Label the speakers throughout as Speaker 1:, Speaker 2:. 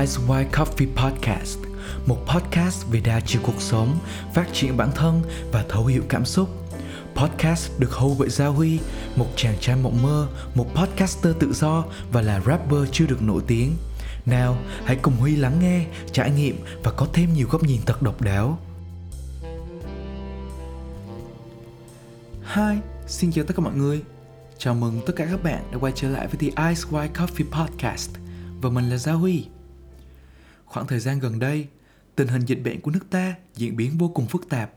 Speaker 1: Ice White Coffee Podcast, một podcast về đa chiều cuộc sống, phát triển bản thân và thấu hiểu cảm xúc. Podcast được hầu bởi Gia Huy, một chàng trai mộng mơ, một podcaster tự do và là rapper chưa được nổi tiếng. Nào, hãy cùng Huy lắng nghe, trải nghiệm và có thêm nhiều góc nhìn thật độc đáo. Hi, xin chào tất cả mọi người. Chào mừng tất cả các bạn đã quay trở lại với The Ice White Coffee Podcast và mình là Gia Huy. Khoảng thời gian gần đây, tình hình dịch bệnh của nước ta diễn biến vô cùng phức tạp.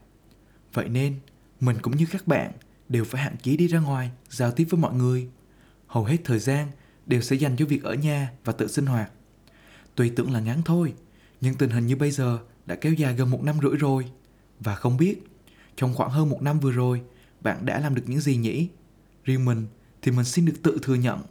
Speaker 1: Vậy nên, mình cũng như các bạn đều phải hạn chế đi ra ngoài, giao tiếp với mọi người. Hầu hết thời gian đều sẽ dành cho việc ở nhà và tự sinh hoạt. Tuy tưởng là ngắn thôi, nhưng tình hình như bây giờ đã kéo dài gần một năm rưỡi rồi. Và không biết, trong khoảng hơn một năm vừa rồi, bạn đã làm được những gì nhỉ? Riêng mình thì mình xin được tự thừa nhận,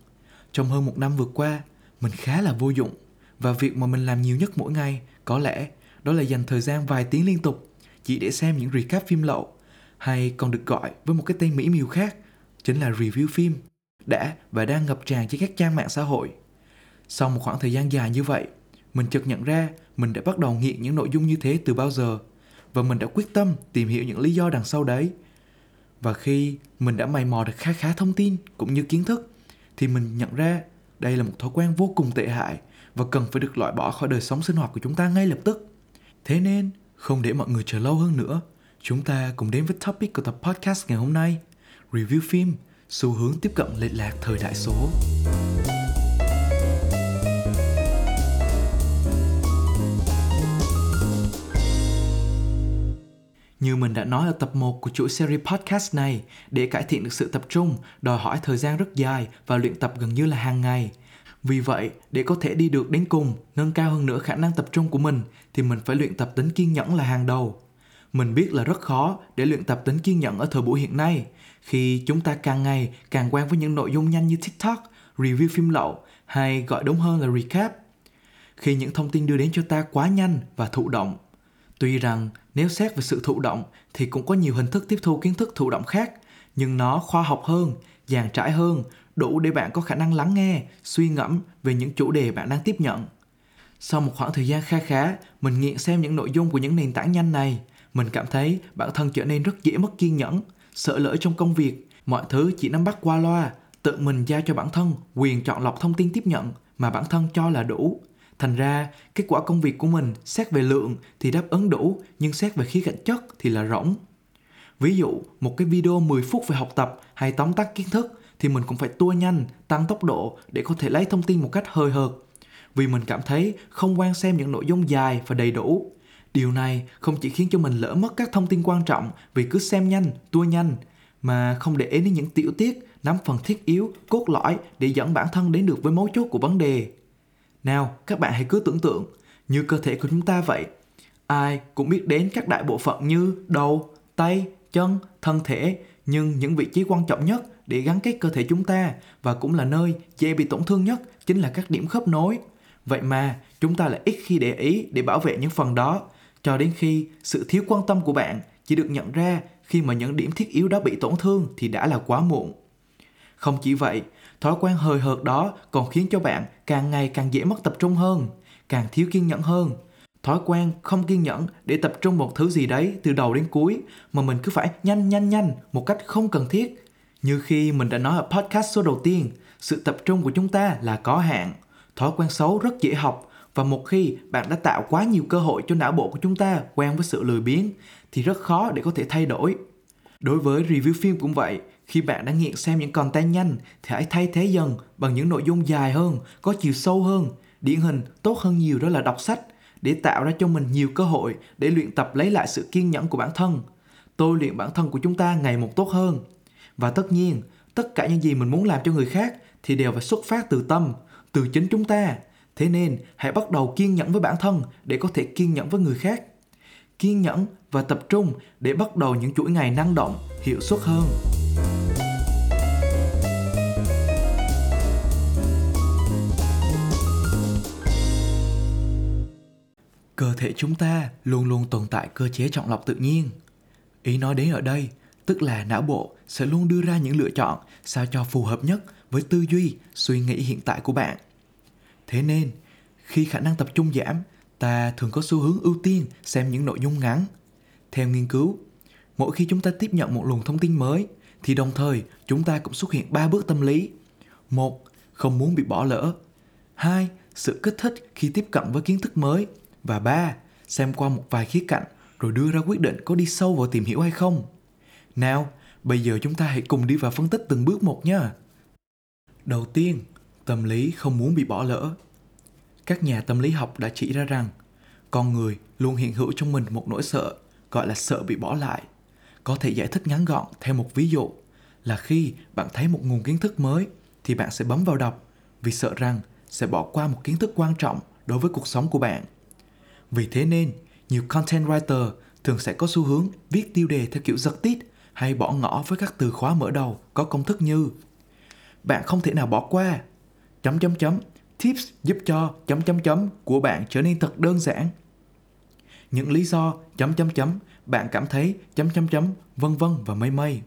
Speaker 1: trong hơn một năm vừa qua, mình khá là vô dụng và việc mà mình làm nhiều nhất mỗi ngày có lẽ đó là dành thời gian vài tiếng liên tục chỉ để xem những recap phim lậu hay còn được gọi với một cái tên mỹ miều khác chính là review phim đã và đang ngập tràn trên các trang mạng xã hội. Sau một khoảng thời gian dài như vậy, mình chợt nhận ra mình đã bắt đầu nghiện những nội dung như thế từ bao giờ và mình đã quyết tâm tìm hiểu những lý do đằng sau đấy. Và khi mình đã mày mò được khá khá thông tin cũng như kiến thức thì mình nhận ra đây là một thói quen vô cùng tệ hại và cần phải được loại bỏ khỏi đời sống sinh hoạt của chúng ta ngay lập tức. Thế nên, không để mọi người chờ lâu hơn nữa, chúng ta cùng đến với topic của tập podcast ngày hôm nay, review phim, xu hướng tiếp cận lệch lạc thời đại số. Như mình đã nói ở tập 1 của chuỗi series podcast này, để cải thiện được sự tập trung, đòi hỏi thời gian rất dài và luyện tập gần như là hàng ngày. Vì vậy, để có thể đi được đến cùng, nâng cao hơn nữa khả năng tập trung của mình, thì mình phải luyện tập tính kiên nhẫn là hàng đầu. Mình biết là rất khó để luyện tập tính kiên nhẫn ở thời buổi hiện nay, khi chúng ta càng ngày càng quen với những nội dung nhanh như TikTok, review phim lậu hay gọi đúng hơn là recap. Khi những thông tin đưa đến cho ta quá nhanh và thụ động, Tuy rằng nếu xét về sự thụ động thì cũng có nhiều hình thức tiếp thu kiến thức thụ động khác, nhưng nó khoa học hơn, dàn trải hơn, đủ để bạn có khả năng lắng nghe, suy ngẫm về những chủ đề bạn đang tiếp nhận. Sau một khoảng thời gian kha khá, mình nghiện xem những nội dung của những nền tảng nhanh này. Mình cảm thấy bản thân trở nên rất dễ mất kiên nhẫn, sợ lỡ trong công việc, mọi thứ chỉ nắm bắt qua loa, tự mình giao cho bản thân quyền chọn lọc thông tin tiếp nhận mà bản thân cho là đủ. Thành ra, kết quả công việc của mình xét về lượng thì đáp ứng đủ, nhưng xét về khía cạnh chất thì là rỗng. Ví dụ, một cái video 10 phút về học tập hay tóm tắt kiến thức thì mình cũng phải tua nhanh, tăng tốc độ để có thể lấy thông tin một cách hời hợt. Vì mình cảm thấy không quan xem những nội dung dài và đầy đủ. Điều này không chỉ khiến cho mình lỡ mất các thông tin quan trọng vì cứ xem nhanh, tua nhanh, mà không để ý đến những tiểu tiết, nắm phần thiết yếu, cốt lõi để dẫn bản thân đến được với mấu chốt của vấn đề. Nào, các bạn hãy cứ tưởng tượng, như cơ thể của chúng ta vậy. Ai cũng biết đến các đại bộ phận như đầu, tay, chân, thân thể, nhưng những vị trí quan trọng nhất để gắn kết cơ thể chúng ta và cũng là nơi dễ bị tổn thương nhất chính là các điểm khớp nối. Vậy mà chúng ta lại ít khi để ý để bảo vệ những phần đó, cho đến khi sự thiếu quan tâm của bạn chỉ được nhận ra khi mà những điểm thiết yếu đó bị tổn thương thì đã là quá muộn. Không chỉ vậy, thói quen hời hợt đó còn khiến cho bạn càng ngày càng dễ mất tập trung hơn, càng thiếu kiên nhẫn hơn. Thói quen không kiên nhẫn để tập trung một thứ gì đấy từ đầu đến cuối mà mình cứ phải nhanh nhanh nhanh một cách không cần thiết. Như khi mình đã nói ở podcast số đầu tiên, sự tập trung của chúng ta là có hạn. Thói quen xấu rất dễ học và một khi bạn đã tạo quá nhiều cơ hội cho não bộ của chúng ta quen với sự lười biếng thì rất khó để có thể thay đổi. Đối với review phim cũng vậy, khi bạn đã nghiện xem những content nhanh thì hãy thay thế dần bằng những nội dung dài hơn, có chiều sâu hơn. Điển hình tốt hơn nhiều đó là đọc sách để tạo ra cho mình nhiều cơ hội để luyện tập lấy lại sự kiên nhẫn của bản thân. Tôi luyện bản thân của chúng ta ngày một tốt hơn. Và tất nhiên, tất cả những gì mình muốn làm cho người khác thì đều phải xuất phát từ tâm, từ chính chúng ta. Thế nên, hãy bắt đầu kiên nhẫn với bản thân để có thể kiên nhẫn với người khác. Kiên nhẫn và tập trung để bắt đầu những chuỗi ngày năng động, hiệu suất hơn. cơ thể chúng ta luôn luôn tồn tại cơ chế chọn lọc tự nhiên ý nói đến ở đây tức là não bộ sẽ luôn đưa ra những lựa chọn sao cho phù hợp nhất với tư duy suy nghĩ hiện tại của bạn thế nên khi khả năng tập trung giảm, ta thường có xu hướng ưu tiên xem những nội dung ngắn. Theo nghiên cứu, mỗi khi chúng ta tiếp nhận một luồng thông tin mới thì đồng thời chúng ta cũng xuất hiện ba bước tâm lý. Một, không muốn bị bỏ lỡ. Hai, sự kích thích khi tiếp cận với kiến thức mới. Và ba, xem qua một vài khía cạnh rồi đưa ra quyết định có đi sâu vào tìm hiểu hay không. Nào, bây giờ chúng ta hãy cùng đi vào phân tích từng bước một nhé. Đầu tiên, tâm lý không muốn bị bỏ lỡ. Các nhà tâm lý học đã chỉ ra rằng con người luôn hiện hữu trong mình một nỗi sợ gọi là sợ bị bỏ lại. Có thể giải thích ngắn gọn theo một ví dụ là khi bạn thấy một nguồn kiến thức mới thì bạn sẽ bấm vào đọc vì sợ rằng sẽ bỏ qua một kiến thức quan trọng đối với cuộc sống của bạn. Vì thế nên, nhiều content writer thường sẽ có xu hướng viết tiêu đề theo kiểu giật tít hay bỏ ngỏ với các từ khóa mở đầu có công thức như bạn không thể nào bỏ qua, chấm chấm chấm, tips giúp cho chấm chấm chấm của bạn trở nên thật đơn giản. Những lý do chấm chấm chấm, bạn cảm thấy chấm chấm chấm, vân vân và mây mây.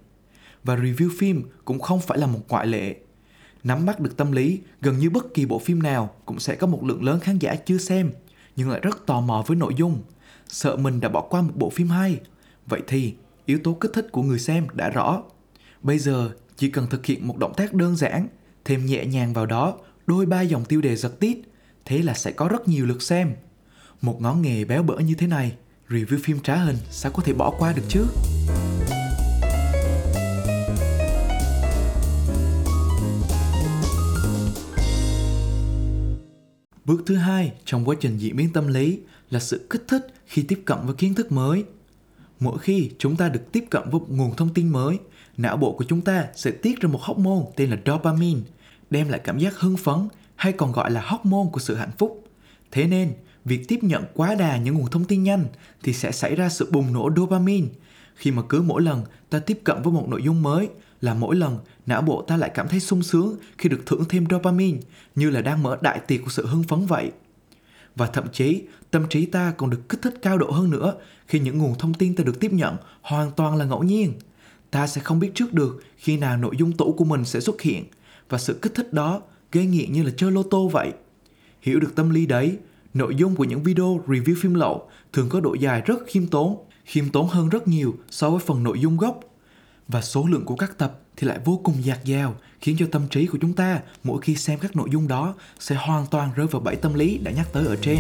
Speaker 1: Và review phim cũng không phải là một ngoại lệ. Nắm bắt được tâm lý gần như bất kỳ bộ phim nào cũng sẽ có một lượng lớn khán giả chưa xem, nhưng lại rất tò mò với nội dung. Sợ mình đã bỏ qua một bộ phim hay. Vậy thì yếu tố kích thích của người xem đã rõ. Bây giờ, chỉ cần thực hiện một động tác đơn giản, thêm nhẹ nhàng vào đó, đôi ba dòng tiêu đề giật tít, thế là sẽ có rất nhiều lượt xem. Một ngón nghề béo bở như thế này, review phim trá hình, sao có thể bỏ qua được chứ? Bước thứ hai trong quá trình diễn biến tâm lý là sự kích thích khi tiếp cận với kiến thức mới. Mỗi khi chúng ta được tiếp cận với một nguồn thông tin mới, não bộ của chúng ta sẽ tiết ra một hormone tên là dopamine, đem lại cảm giác hưng phấn hay còn gọi là hormone của sự hạnh phúc. Thế nên, việc tiếp nhận quá đà những nguồn thông tin nhanh thì sẽ xảy ra sự bùng nổ dopamine. Khi mà cứ mỗi lần ta tiếp cận với một nội dung mới là mỗi lần não bộ ta lại cảm thấy sung sướng khi được thưởng thêm dopamine như là đang mở đại tiệc của sự hưng phấn vậy. Và thậm chí tâm trí ta còn được kích thích cao độ hơn nữa khi những nguồn thông tin ta được tiếp nhận hoàn toàn là ngẫu nhiên. Ta sẽ không biết trước được khi nào nội dung tủ của mình sẽ xuất hiện và sự kích thích đó gây nghiện như là chơi lô tô vậy. Hiểu được tâm lý đấy, nội dung của những video review phim lậu thường có độ dài rất khiêm tốn, khiêm tốn hơn rất nhiều so với phần nội dung gốc. Và số lượng của các tập thì lại vô cùng dạt dào, khiến cho tâm trí của chúng ta mỗi khi xem các nội dung đó sẽ hoàn toàn rơi vào bẫy tâm lý đã nhắc tới ở trên.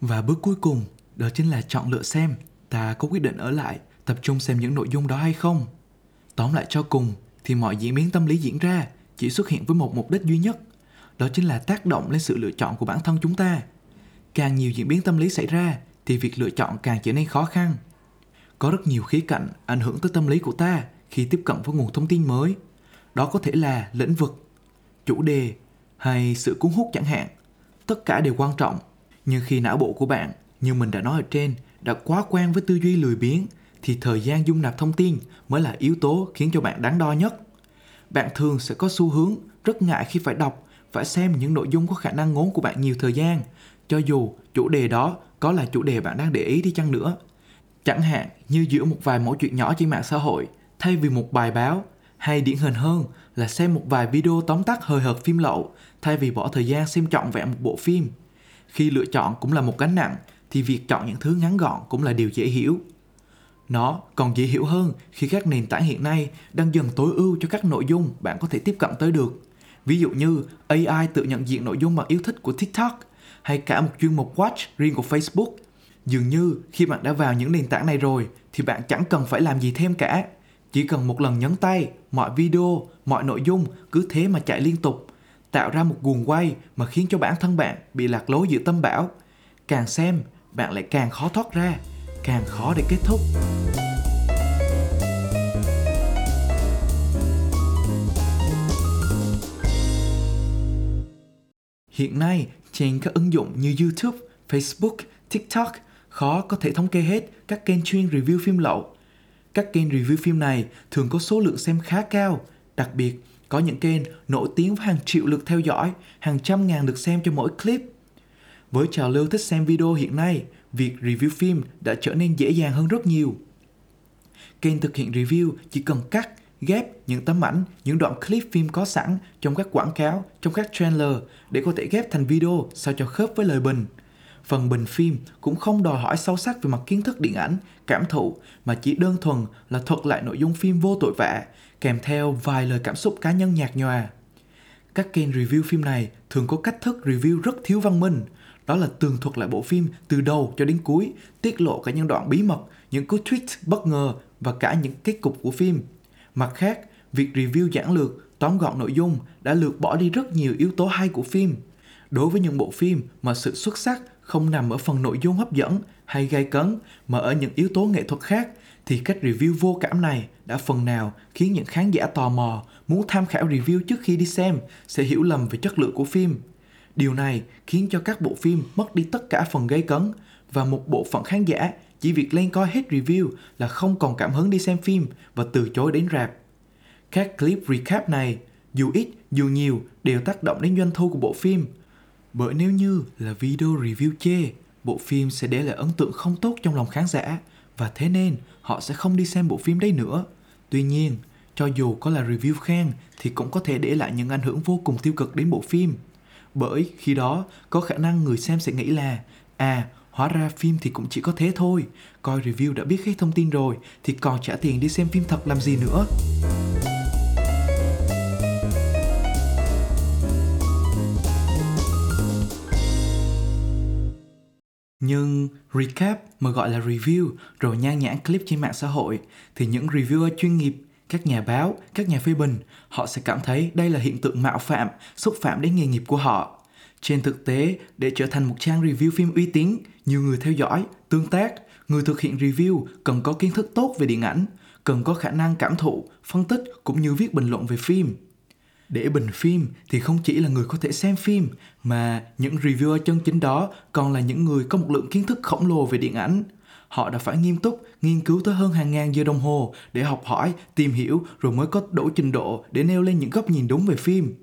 Speaker 1: Và bước cuối cùng đó chính là chọn lựa xem ta có quyết định ở lại tập trung xem những nội dung đó hay không. Tóm lại cho cùng thì mọi diễn biến tâm lý diễn ra chỉ xuất hiện với một mục đích duy nhất, đó chính là tác động lên sự lựa chọn của bản thân chúng ta. Càng nhiều diễn biến tâm lý xảy ra thì việc lựa chọn càng trở nên khó khăn. Có rất nhiều khía cạnh ảnh hưởng tới tâm lý của ta khi tiếp cận với nguồn thông tin mới. Đó có thể là lĩnh vực, chủ đề hay sự cuốn hút chẳng hạn. Tất cả đều quan trọng, nhưng khi não bộ của bạn như mình đã nói ở trên, đã quá quen với tư duy lười biếng thì thời gian dung nạp thông tin mới là yếu tố khiến cho bạn đáng đo nhất. Bạn thường sẽ có xu hướng rất ngại khi phải đọc, phải xem những nội dung có khả năng ngốn của bạn nhiều thời gian, cho dù chủ đề đó có là chủ đề bạn đang để ý đi chăng nữa. Chẳng hạn như giữa một vài mẫu chuyện nhỏ trên mạng xã hội, thay vì một bài báo, hay điển hình hơn là xem một vài video tóm tắt hời hợt phim lậu, thay vì bỏ thời gian xem trọn vẹn một bộ phim. Khi lựa chọn cũng là một gánh nặng, thì việc chọn những thứ ngắn gọn cũng là điều dễ hiểu. Nó còn dễ hiểu hơn khi các nền tảng hiện nay đang dần tối ưu cho các nội dung bạn có thể tiếp cận tới được. Ví dụ như AI tự nhận diện nội dung bạn yêu thích của TikTok hay cả một chuyên mục Watch riêng của Facebook. Dường như khi bạn đã vào những nền tảng này rồi thì bạn chẳng cần phải làm gì thêm cả. Chỉ cần một lần nhấn tay, mọi video, mọi nội dung cứ thế mà chạy liên tục, tạo ra một guồng quay mà khiến cho bản thân bạn bị lạc lối giữa tâm bão. Càng xem, bạn lại càng khó thoát ra càng khó để kết thúc Hiện nay, trên các ứng dụng như YouTube, Facebook, TikTok khó có thể thống kê hết các kênh chuyên review phim lậu. Các kênh review phim này thường có số lượng xem khá cao, đặc biệt có những kênh nổi tiếng với hàng triệu lượt theo dõi, hàng trăm ngàn lượt xem cho mỗi clip. Với trào lưu thích xem video hiện nay, việc review phim đã trở nên dễ dàng hơn rất nhiều. kênh thực hiện review chỉ cần cắt, ghép những tấm ảnh, những đoạn clip phim có sẵn trong các quảng cáo, trong các trailer để có thể ghép thành video sao cho khớp với lời bình. Phần bình phim cũng không đòi hỏi sâu sắc về mặt kiến thức điện ảnh, cảm thụ mà chỉ đơn thuần là thuật lại nội dung phim vô tội vạ, kèm theo vài lời cảm xúc cá nhân nhạt nhòa. Các kênh review phim này thường có cách thức review rất thiếu văn minh, đó là tường thuật lại bộ phim từ đầu cho đến cuối, tiết lộ cả những đoạn bí mật, những cú tweet bất ngờ và cả những kết cục của phim. Mặt khác, việc review giản lược, tóm gọn nội dung đã lược bỏ đi rất nhiều yếu tố hay của phim. Đối với những bộ phim mà sự xuất sắc không nằm ở phần nội dung hấp dẫn hay gây cấn mà ở những yếu tố nghệ thuật khác thì cách review vô cảm này đã phần nào khiến những khán giả tò mò muốn tham khảo review trước khi đi xem sẽ hiểu lầm về chất lượng của phim. Điều này khiến cho các bộ phim mất đi tất cả phần gây cấn và một bộ phận khán giả chỉ việc lên coi hết review là không còn cảm hứng đi xem phim và từ chối đến rạp. Các clip recap này, dù ít dù nhiều đều tác động đến doanh thu của bộ phim. Bởi nếu như là video review chê, bộ phim sẽ để lại ấn tượng không tốt trong lòng khán giả và thế nên họ sẽ không đi xem bộ phim đấy nữa. Tuy nhiên, cho dù có là review khen thì cũng có thể để lại những ảnh hưởng vô cùng tiêu cực đến bộ phim. Bởi khi đó có khả năng người xem sẽ nghĩ là à, hóa ra phim thì cũng chỉ có thế thôi, coi review đã biết hết thông tin rồi thì còn trả tiền đi xem phim thật làm gì nữa. Nhưng recap mà gọi là review rồi nhan nhãn clip trên mạng xã hội thì những reviewer chuyên nghiệp, các nhà báo, các nhà phê bình, họ sẽ cảm thấy đây là hiện tượng mạo phạm, xúc phạm đến nghề nghiệp của họ. Trên thực tế, để trở thành một trang review phim uy tín, nhiều người theo dõi, tương tác, người thực hiện review cần có kiến thức tốt về điện ảnh, cần có khả năng cảm thụ, phân tích cũng như viết bình luận về phim để bình phim thì không chỉ là người có thể xem phim mà những reviewer chân chính đó còn là những người có một lượng kiến thức khổng lồ về điện ảnh. Họ đã phải nghiêm túc nghiên cứu tới hơn hàng ngàn giờ đồng hồ để học hỏi, tìm hiểu rồi mới có đủ trình độ để nêu lên những góc nhìn đúng về phim.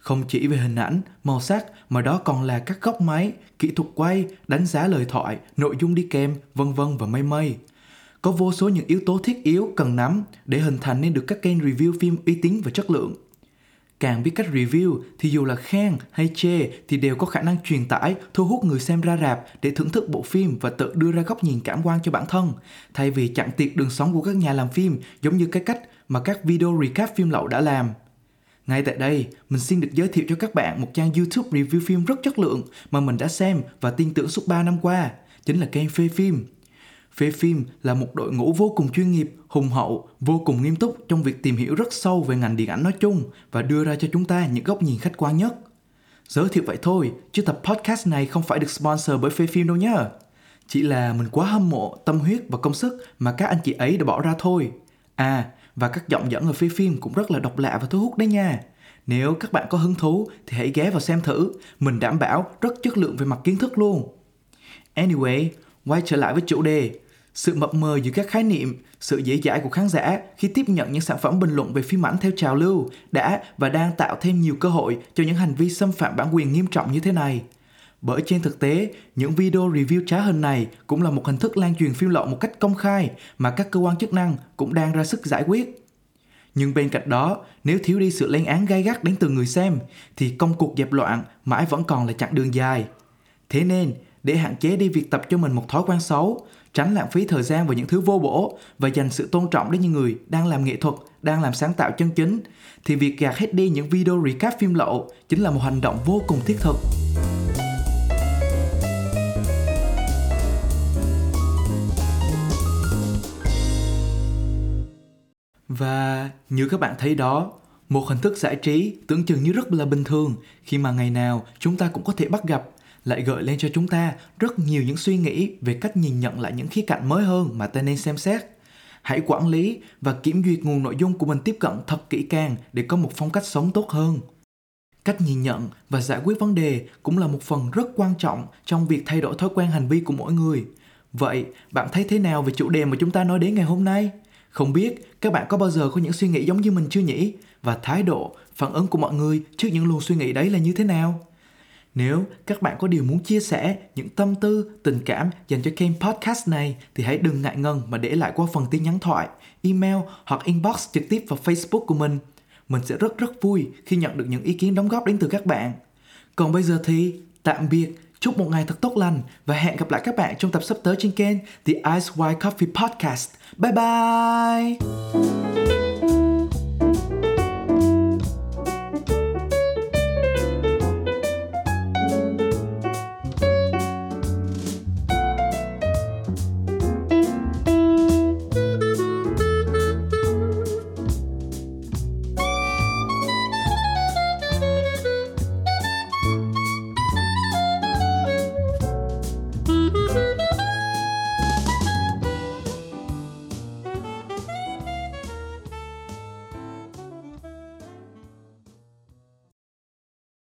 Speaker 1: Không chỉ về hình ảnh, màu sắc mà đó còn là các góc máy, kỹ thuật quay, đánh giá lời thoại, nội dung đi kèm, vân vân và mây mây. Có vô số những yếu tố thiết yếu cần nắm để hình thành nên được các kênh review phim uy tín và chất lượng. Càng biết cách review thì dù là khen hay chê thì đều có khả năng truyền tải, thu hút người xem ra rạp để thưởng thức bộ phim và tự đưa ra góc nhìn cảm quan cho bản thân, thay vì chặn tiệt đường sống của các nhà làm phim giống như cái cách mà các video recap phim lậu đã làm. Ngay tại đây, mình xin được giới thiệu cho các bạn một trang YouTube review phim rất chất lượng mà mình đã xem và tin tưởng suốt 3 năm qua, chính là kênh Phê Phim. Phê phim là một đội ngũ vô cùng chuyên nghiệp, hùng hậu, vô cùng nghiêm túc trong việc tìm hiểu rất sâu về ngành điện ảnh nói chung và đưa ra cho chúng ta những góc nhìn khách quan nhất. Giới thiệu vậy thôi, chứ tập podcast này không phải được sponsor bởi phê phim đâu nhá. Chỉ là mình quá hâm mộ tâm huyết và công sức mà các anh chị ấy đã bỏ ra thôi. À, và các giọng dẫn ở phía phim cũng rất là độc lạ và thu hút đấy nha. Nếu các bạn có hứng thú thì hãy ghé vào xem thử, mình đảm bảo rất chất lượng về mặt kiến thức luôn. Anyway, quay trở lại với chủ đề sự mập mờ giữa các khái niệm sự dễ dãi của khán giả khi tiếp nhận những sản phẩm bình luận về phim ảnh theo trào lưu đã và đang tạo thêm nhiều cơ hội cho những hành vi xâm phạm bản quyền nghiêm trọng như thế này bởi trên thực tế, những video review trá hình này cũng là một hình thức lan truyền phim lậu một cách công khai mà các cơ quan chức năng cũng đang ra sức giải quyết. Nhưng bên cạnh đó, nếu thiếu đi sự lên án gai gắt đến từ người xem, thì công cuộc dẹp loạn mãi vẫn còn là chặng đường dài. Thế nên, để hạn chế đi việc tập cho mình một thói quen xấu, tránh lãng phí thời gian vào những thứ vô bổ và dành sự tôn trọng đến những người đang làm nghệ thuật, đang làm sáng tạo chân chính, thì việc gạt hết đi những video recap phim lậu chính là một hành động vô cùng thiết thực. Và như các bạn thấy đó, một hình thức giải trí tưởng chừng như rất là bình thường khi mà ngày nào chúng ta cũng có thể bắt gặp lại gợi lên cho chúng ta rất nhiều những suy nghĩ về cách nhìn nhận lại những khía cạnh mới hơn mà ta nên xem xét. Hãy quản lý và kiểm duyệt nguồn nội dung của mình tiếp cận thật kỹ càng để có một phong cách sống tốt hơn. Cách nhìn nhận và giải quyết vấn đề cũng là một phần rất quan trọng trong việc thay đổi thói quen hành vi của mỗi người. Vậy, bạn thấy thế nào về chủ đề mà chúng ta nói đến ngày hôm nay? Không biết các bạn có bao giờ có những suy nghĩ giống như mình chưa nhỉ? Và thái độ, phản ứng của mọi người trước những luồng suy nghĩ đấy là như thế nào? Nếu các bạn có điều muốn chia sẻ, những tâm tư, tình cảm dành cho kênh podcast này thì hãy đừng ngại ngần mà để lại qua phần tin nhắn thoại, email hoặc inbox trực tiếp vào Facebook của mình. Mình sẽ rất rất vui khi nhận được những ý kiến đóng góp đến từ các bạn. Còn bây giờ thì tạm biệt, chúc một ngày thật tốt lành và hẹn gặp lại các bạn trong tập sắp tới trên kênh The Ice White Coffee Podcast. Bye bye!